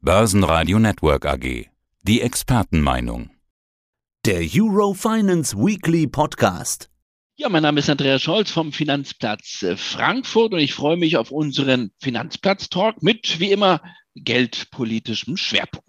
Börsenradio Network AG. Die Expertenmeinung. Der Eurofinance Weekly Podcast. Ja, mein Name ist Andreas Scholz vom Finanzplatz äh, Frankfurt und ich freue mich auf unseren Finanzplatz-Talk mit, wie immer, geldpolitischem Schwerpunkt.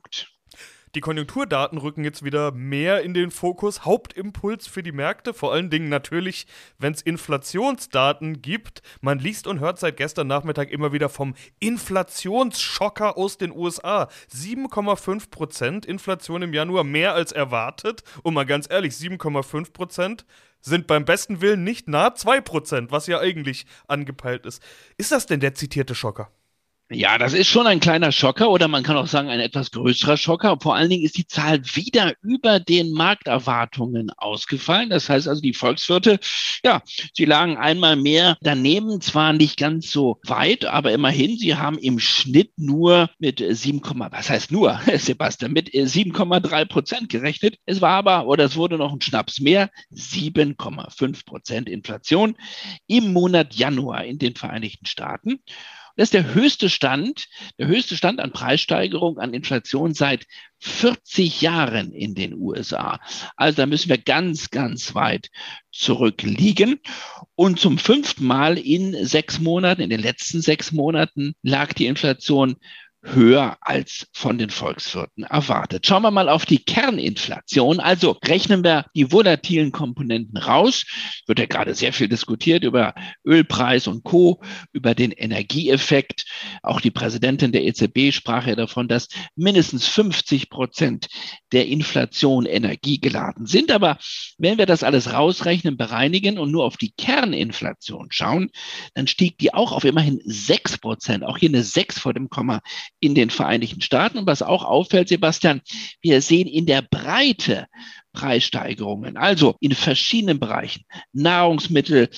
Die Konjunkturdaten rücken jetzt wieder mehr in den Fokus. Hauptimpuls für die Märkte, vor allen Dingen natürlich, wenn es Inflationsdaten gibt. Man liest und hört seit gestern Nachmittag immer wieder vom Inflationsschocker aus den USA. 7,5 Prozent Inflation im Januar, mehr als erwartet. Und mal ganz ehrlich, 7,5 Prozent sind beim besten Willen nicht nahe 2 Prozent, was ja eigentlich angepeilt ist. Ist das denn der zitierte Schocker? Ja, das ist schon ein kleiner Schocker oder man kann auch sagen ein etwas größerer Schocker. Vor allen Dingen ist die Zahl wieder über den Markterwartungen ausgefallen. Das heißt also, die Volkswirte, ja, sie lagen einmal mehr daneben, zwar nicht ganz so weit, aber immerhin, sie haben im Schnitt nur mit 7, was heißt nur, Sebastian, mit 7,3 Prozent gerechnet. Es war aber, oder es wurde noch ein Schnaps mehr, 7,5 Prozent Inflation im Monat Januar in den Vereinigten Staaten. Das ist der höchste Stand, der höchste Stand an Preissteigerung, an Inflation seit 40 Jahren in den USA. Also da müssen wir ganz, ganz weit zurückliegen. Und zum fünften Mal in sechs Monaten, in den letzten sechs Monaten, lag die Inflation höher als von den Volkswirten erwartet. Schauen wir mal auf die Kerninflation. Also rechnen wir die volatilen Komponenten raus. Wird ja gerade sehr viel diskutiert über Ölpreis und Co., über den Energieeffekt. Auch die Präsidentin der EZB sprach ja davon, dass mindestens 50 Prozent der Inflation energiegeladen sind. Aber wenn wir das alles rausrechnen, bereinigen und nur auf die Kerninflation schauen, dann stieg die auch auf immerhin 6 Prozent. Auch hier eine 6 vor dem Komma in den Vereinigten Staaten. Und was auch auffällt, Sebastian, wir sehen in der Breite Preissteigerungen, also in verschiedenen Bereichen, Nahrungsmittel,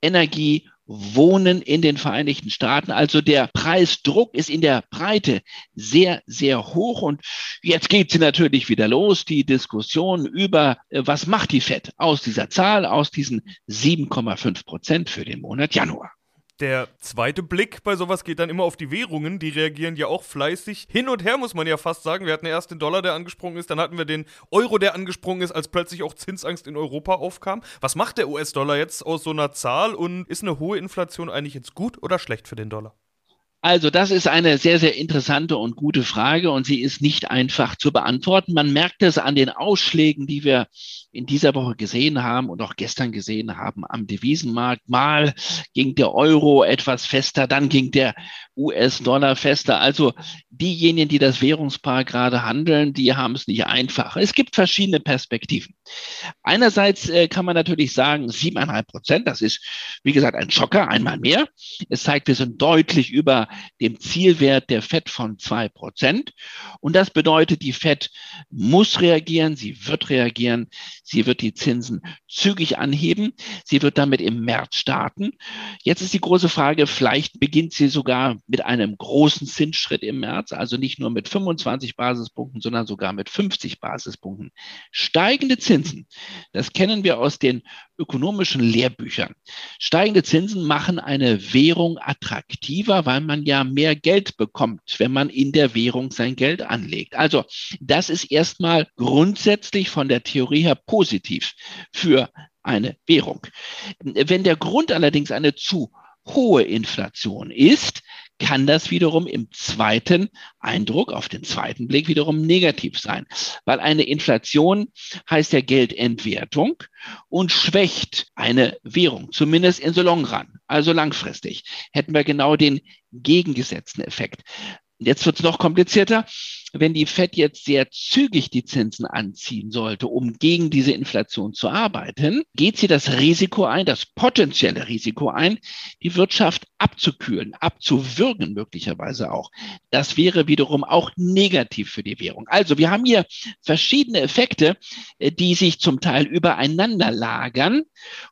Energie, Wohnen in den Vereinigten Staaten. Also der Preisdruck ist in der Breite sehr, sehr hoch. Und jetzt geht sie natürlich wieder los, die Diskussion über, äh, was macht die FED aus dieser Zahl, aus diesen 7,5 Prozent für den Monat Januar. Der zweite Blick bei sowas geht dann immer auf die Währungen. Die reagieren ja auch fleißig. Hin und her muss man ja fast sagen. Wir hatten erst den Dollar, der angesprungen ist, dann hatten wir den Euro, der angesprungen ist, als plötzlich auch Zinsangst in Europa aufkam. Was macht der US-Dollar jetzt aus so einer Zahl und ist eine hohe Inflation eigentlich jetzt gut oder schlecht für den Dollar? Also das ist eine sehr, sehr interessante und gute Frage und sie ist nicht einfach zu beantworten. Man merkt es an den Ausschlägen, die wir in dieser Woche gesehen haben und auch gestern gesehen haben am Devisenmarkt. Mal ging der Euro etwas fester, dann ging der US-Dollar fester. Also diejenigen, die das Währungspaar gerade handeln, die haben es nicht einfach. Es gibt verschiedene Perspektiven. Einerseits äh, kann man natürlich sagen, siebeneinhalb Prozent, das ist, wie gesagt, ein Schocker, einmal mehr. Es zeigt, wir sind deutlich über dem Zielwert der FED von zwei Prozent. Und das bedeutet, die FED muss reagieren, sie wird reagieren, sie wird die Zinsen zügig anheben, sie wird damit im März starten. Jetzt ist die große Frage, vielleicht beginnt sie sogar mit einem großen Zinsschritt im März, also nicht nur mit 25 Basispunkten, sondern sogar mit 50 Basispunkten. Steigende Zinsen, das kennen wir aus den ökonomischen Lehrbüchern. Steigende Zinsen machen eine Währung attraktiver, weil man ja mehr Geld bekommt, wenn man in der Währung sein Geld anlegt. Also das ist erstmal grundsätzlich von der Theorie her positiv für eine Währung. Wenn der Grund allerdings eine zu hohe Inflation ist, kann das wiederum im zweiten Eindruck, auf den zweiten Blick wiederum negativ sein. Weil eine Inflation heißt ja Geldentwertung und schwächt eine Währung, zumindest in so long run, also langfristig, hätten wir genau den gegengesetzten Effekt. Jetzt wird es noch komplizierter wenn die Fed jetzt sehr zügig die Zinsen anziehen sollte, um gegen diese Inflation zu arbeiten, geht sie das Risiko ein, das potenzielle Risiko ein, die Wirtschaft abzukühlen, abzuwürgen möglicherweise auch. Das wäre wiederum auch negativ für die Währung. Also wir haben hier verschiedene Effekte, äh, die sich zum Teil übereinander lagern.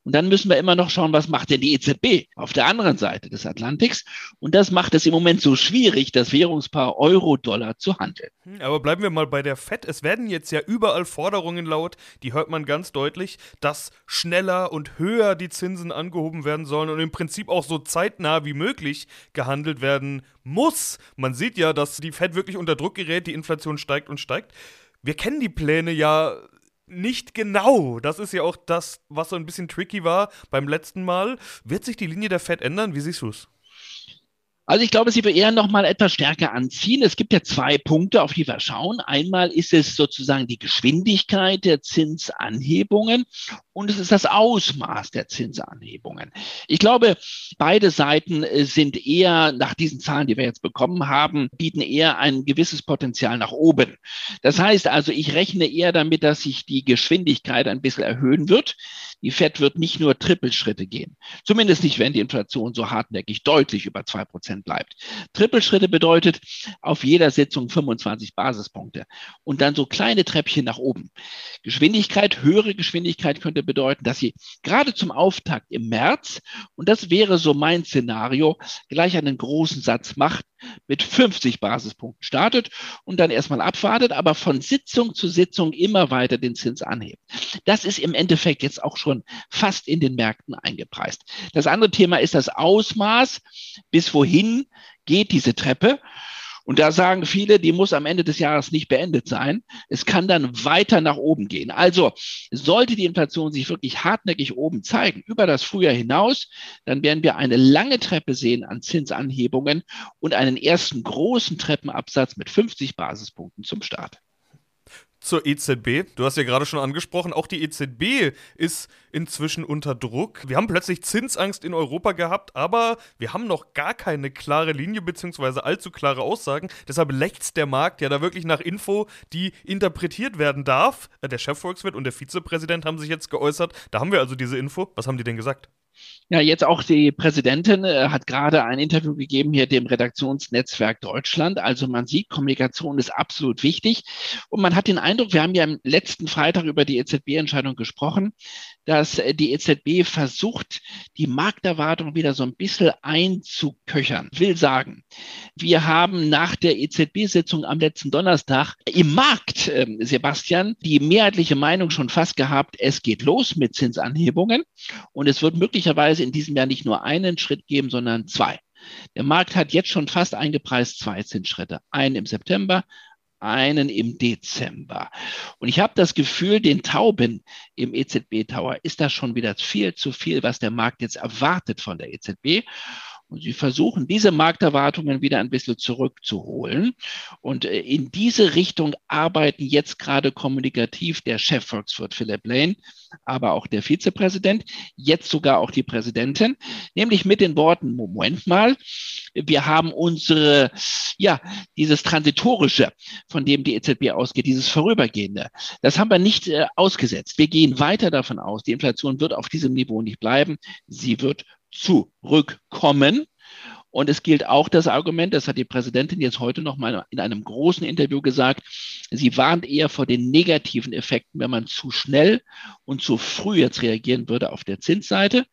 Und dann müssen wir immer noch schauen, was macht denn die EZB auf der anderen Seite des Atlantiks? Und das macht es im Moment so schwierig, das Währungspaar Euro-Dollar zu handeln. Hm, aber bleiben wir mal bei der FED. Es werden jetzt ja überall Forderungen laut, die hört man ganz deutlich, dass schneller und höher die Zinsen angehoben werden sollen und im Prinzip auch so zeitnah wie möglich gehandelt werden muss. Man sieht ja, dass die FED wirklich unter Druck gerät, die Inflation steigt und steigt. Wir kennen die Pläne ja nicht genau. Das ist ja auch das, was so ein bisschen tricky war beim letzten Mal. Wird sich die Linie der Fed ändern? Wie siehst du es? Also ich glaube, sie wird eher noch mal etwas stärker anziehen. Es gibt ja zwei Punkte, auf die wir schauen. Einmal ist es sozusagen die Geschwindigkeit der Zinsanhebungen und es ist das Ausmaß der Zinsanhebungen. Ich glaube, beide Seiten äh, sind eher nach diesen Zahlen, die wir jetzt bekommen haben, bieten eher ein gewisses Potenzial nach oben. Das heißt also, ich rechne eher damit, dass sich die Geschwindigkeit ein bisschen erhöhen wird. Die Fed wird nicht nur Trippelschritte gehen. Zumindest nicht, wenn die Inflation so hartnäckig deutlich über zwei Prozent bleibt. Trippelschritte bedeutet auf jeder Sitzung 25 Basispunkte und dann so kleine Treppchen nach oben. Geschwindigkeit, höhere Geschwindigkeit könnte bedeuten, dass sie gerade zum Auftakt im März, und das wäre so mein Szenario, gleich einen großen Satz macht, mit 50 Basispunkten startet und dann erstmal abwartet, aber von Sitzung zu Sitzung immer weiter den Zins anhebt. Das ist im Endeffekt jetzt auch schon fast in den Märkten eingepreist. Das andere Thema ist das Ausmaß, bis wohin geht diese Treppe. Und da sagen viele, die muss am Ende des Jahres nicht beendet sein. Es kann dann weiter nach oben gehen. Also sollte die Inflation sich wirklich hartnäckig oben zeigen, über das Frühjahr hinaus, dann werden wir eine lange Treppe sehen an Zinsanhebungen und einen ersten großen Treppenabsatz mit 50 Basispunkten zum Start zur EZB. Du hast ja gerade schon angesprochen, auch die EZB ist inzwischen unter Druck. Wir haben plötzlich Zinsangst in Europa gehabt, aber wir haben noch gar keine klare Linie bzw. allzu klare Aussagen. Deshalb lächzt der Markt ja da wirklich nach Info, die interpretiert werden darf. Äh, der Chefvolkswirt und der Vizepräsident haben sich jetzt geäußert. Da haben wir also diese Info. Was haben die denn gesagt? Ja, jetzt auch die Präsidentin äh, hat gerade ein Interview gegeben hier dem Redaktionsnetzwerk Deutschland. Also man sieht, Kommunikation ist absolut wichtig. Und man hat den Eindruck, wir haben ja am letzten Freitag über die EZB-Entscheidung gesprochen, dass äh, die EZB versucht, die Markterwartung wieder so ein bisschen einzuköchern. Ich will sagen, wir haben nach der EZB-Sitzung am letzten Donnerstag im Markt, äh, Sebastian, die mehrheitliche Meinung schon fast gehabt, es geht los mit Zinsanhebungen und es wird möglicherweise möglicherweise in diesem Jahr nicht nur einen Schritt geben, sondern zwei. Der Markt hat jetzt schon fast eingepreist zwei Zinsschritte. Einen im September, einen im Dezember. Und ich habe das Gefühl, den Tauben im EZB-Tower ist das schon wieder viel zu viel, was der Markt jetzt erwartet von der EZB. Und sie versuchen, diese Markterwartungen wieder ein bisschen zurückzuholen. Und äh, in diese Richtung arbeiten jetzt gerade kommunikativ der Chefvolkswirt Philipp Lane, aber auch der Vizepräsident, jetzt sogar auch die Präsidentin, nämlich mit den Worten, Moment mal, wir haben unsere, ja, dieses Transitorische, von dem die EZB ausgeht, dieses Vorübergehende, das haben wir nicht äh, ausgesetzt. Wir gehen weiter davon aus, die Inflation wird auf diesem Niveau nicht bleiben, sie wird zurückkommen. Und es gilt auch das Argument, das hat die Präsidentin jetzt heute noch mal in einem großen Interview gesagt, sie warnt eher vor den negativen Effekten, wenn man zu schnell und zu früh jetzt reagieren würde auf der Zinsseite.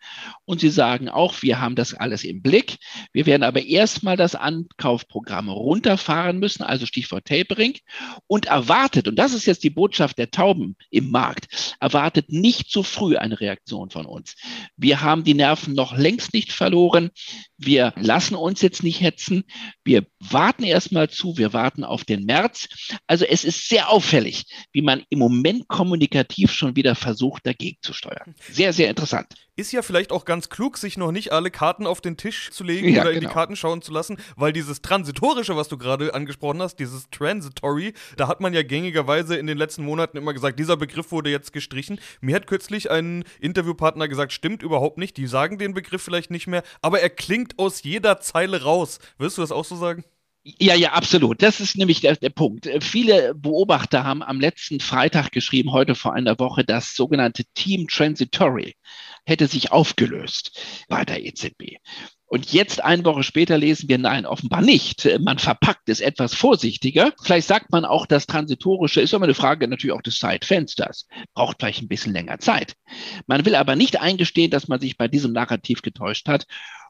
Und sie sagen auch, wir haben das alles im Blick. Wir werden aber erstmal das Ankaufprogramm runterfahren müssen, also Stichwort Tapering, und erwartet, und das ist jetzt die Botschaft der Tauben im Markt, erwartet nicht zu früh eine Reaktion von uns. Wir haben die Nerven noch längst nicht verloren. Wir lassen uns jetzt nicht hetzen. Wir warten erstmal zu. Wir warten auf den März. Also es ist sehr auffällig, wie man im Moment kommunikativ schon wieder versucht, dagegen zu steuern. Sehr, sehr interessant. Ist ja vielleicht auch ganz klug, sich noch nicht alle Karten auf den Tisch zu legen ja, oder in die genau. Karten schauen zu lassen, weil dieses Transitorische, was du gerade angesprochen hast, dieses Transitory, da hat man ja gängigerweise in den letzten Monaten immer gesagt, dieser Begriff wurde jetzt gestrichen. Mir hat kürzlich ein Interviewpartner gesagt, stimmt überhaupt nicht, die sagen den Begriff vielleicht nicht mehr, aber er klingt aus jeder Zeile raus. Wirst du das auch so sagen? Ja, ja, absolut. Das ist nämlich der, der Punkt. Viele Beobachter haben am letzten Freitag geschrieben, heute vor einer Woche, das sogenannte Team Transitory hätte sich aufgelöst bei der EZB. Und jetzt, eine Woche später, lesen wir, nein, offenbar nicht. Man verpackt es etwas vorsichtiger. Vielleicht sagt man auch, das Transitorische ist immer eine Frage natürlich auch des Zeitfensters. Braucht vielleicht ein bisschen länger Zeit. Man will aber nicht eingestehen, dass man sich bei diesem Narrativ getäuscht hat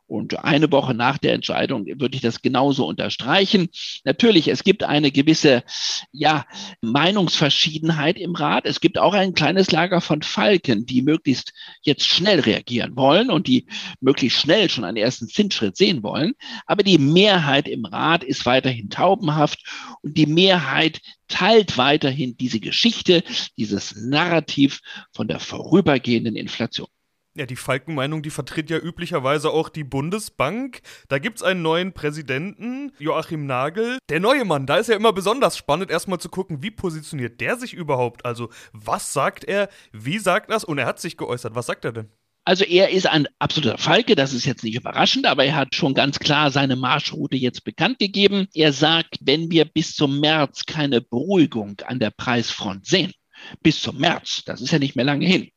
Und eine Woche nach der Entscheidung würde ich das genauso unterstreichen. Natürlich, es gibt eine gewisse, ja, Meinungsverschiedenheit im Rat. Es gibt auch ein kleines Lager von Falken, die möglichst jetzt schnell reagieren wollen und die möglichst schnell schon einen ersten Zinsschritt sehen wollen. Aber die Mehrheit im Rat ist weiterhin taubenhaft und die Mehrheit teilt weiterhin diese Geschichte, dieses Narrativ von der vorübergehenden Inflation. Ja, die Falkenmeinung, die vertritt ja üblicherweise auch die Bundesbank. Da gibt es einen neuen Präsidenten, Joachim Nagel. Der neue Mann, da ist ja immer besonders spannend, erstmal zu gucken, wie positioniert der sich überhaupt? Also, was sagt er, wie sagt das? Und er hat sich geäußert. Was sagt er denn? Also er ist ein absoluter Falke, das ist jetzt nicht überraschend, aber er hat schon ganz klar seine Marschroute jetzt bekannt gegeben. Er sagt, wenn wir bis zum März keine Beruhigung an der Preisfront sehen, bis zum März, das ist ja nicht mehr lange hin,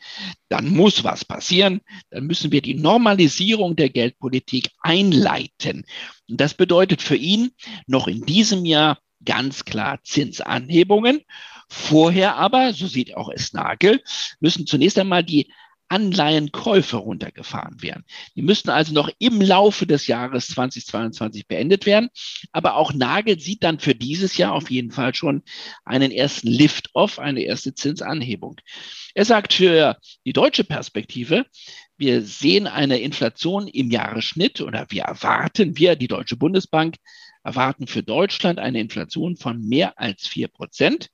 dann muss was passieren, dann müssen wir die Normalisierung der Geldpolitik einleiten. Und das bedeutet für ihn noch in diesem Jahr ganz klar Zinsanhebungen. Vorher aber, so sieht auch es Nagel, müssen zunächst einmal die Anleihenkäufe runtergefahren werden. Die müssten also noch im Laufe des Jahres 2022 beendet werden. Aber auch Nagel sieht dann für dieses Jahr auf jeden Fall schon einen ersten Lift-off, eine erste Zinsanhebung. Er sagt für die deutsche Perspektive, wir sehen eine Inflation im Jahresschnitt oder wir erwarten, wir, die Deutsche Bundesbank, erwarten für Deutschland eine Inflation von mehr als vier Prozent.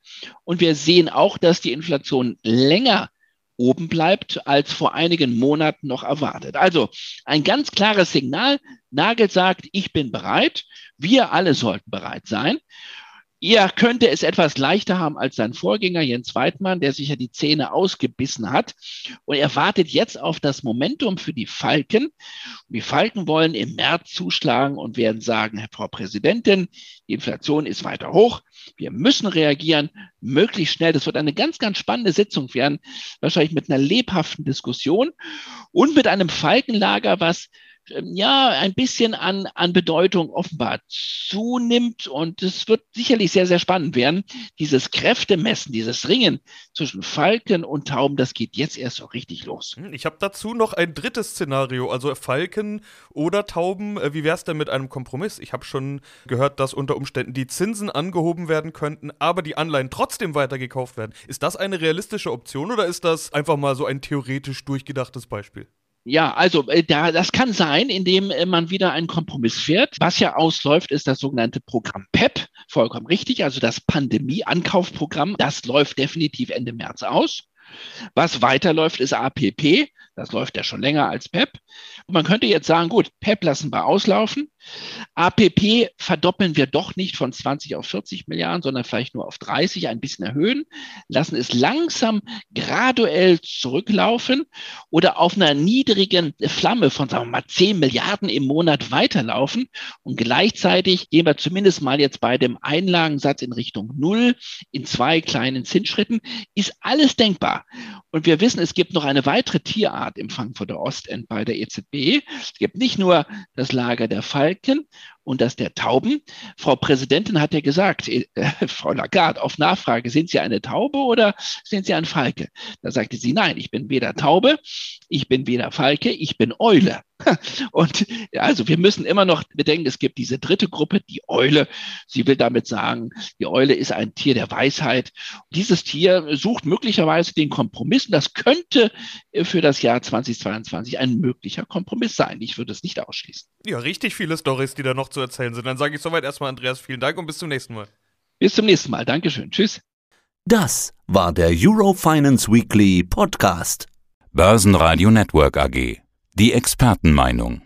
Und wir sehen auch, dass die Inflation länger oben bleibt, als vor einigen Monaten noch erwartet. Also ein ganz klares Signal. Nagel sagt, ich bin bereit. Wir alle sollten bereit sein. Er könnte es etwas leichter haben als sein Vorgänger Jens Weidmann, der sich ja die Zähne ausgebissen hat. Und er wartet jetzt auf das Momentum für die Falken. Die Falken wollen im März zuschlagen und werden sagen, Frau Präsidentin, die Inflation ist weiter hoch. Wir müssen reagieren, möglichst schnell. Das wird eine ganz, ganz spannende Sitzung werden, wahrscheinlich mit einer lebhaften Diskussion und mit einem Falkenlager, was ja, ein bisschen an, an Bedeutung offenbar zunimmt. Und es wird sicherlich sehr, sehr spannend werden. Dieses Kräftemessen, dieses Ringen zwischen Falken und Tauben, das geht jetzt erst so richtig los. Hm, ich habe dazu noch ein drittes Szenario, also Falken oder Tauben. Äh, wie wäre es denn mit einem Kompromiss? Ich habe schon gehört, dass unter Umständen die Zinsen angehoben werden könnten, aber die Anleihen trotzdem weitergekauft werden. Ist das eine realistische Option oder ist das einfach mal so ein theoretisch durchgedachtes Beispiel? Ja, also äh, da, das kann sein, indem äh, man wieder einen Kompromiss fährt. Was ja ausläuft, ist das sogenannte Programm PEP. Vollkommen richtig. Also das Pandemie-Ankaufprogramm, das läuft definitiv Ende März aus. Was weiterläuft, ist APP. Das läuft ja schon länger als PEP. Und man könnte jetzt sagen, gut, PEP lassen wir auslaufen. APP verdoppeln wir doch nicht von 20 auf 40 Milliarden, sondern vielleicht nur auf 30, ein bisschen erhöhen, lassen es langsam graduell zurücklaufen oder auf einer niedrigen Flamme von, sagen wir mal, 10 Milliarden im Monat weiterlaufen. Und gleichzeitig gehen wir zumindest mal jetzt bei dem Einlagensatz in Richtung Null in zwei kleinen Zinsschritten. Ist alles denkbar. Und wir wissen, es gibt noch eine weitere Tierart im Frankfurter Ostend bei der EZB. Es gibt nicht nur das Lager der Falken und das der Tauben. Frau Präsidentin hat ja gesagt, äh, Frau Lagarde, auf Nachfrage, sind Sie eine Taube oder sind Sie ein Falke? Da sagte sie, nein, ich bin weder Taube, ich bin weder Falke, ich bin Eule. Und also wir müssen immer noch bedenken, es gibt diese dritte Gruppe, die Eule. Sie will damit sagen, die Eule ist ein Tier der Weisheit. Dieses Tier sucht möglicherweise den Kompromiss das könnte für das Jahr 2022 ein möglicher Kompromiss sein. Ich würde es nicht ausschließen. Ja, richtig viele Stories, die da noch zu erzählen sind. Dann sage ich soweit erstmal Andreas, vielen Dank und bis zum nächsten Mal. Bis zum nächsten Mal. Dankeschön. Tschüss. Das war der Eurofinance Weekly Podcast. Börsenradio Network AG. Die Expertenmeinung.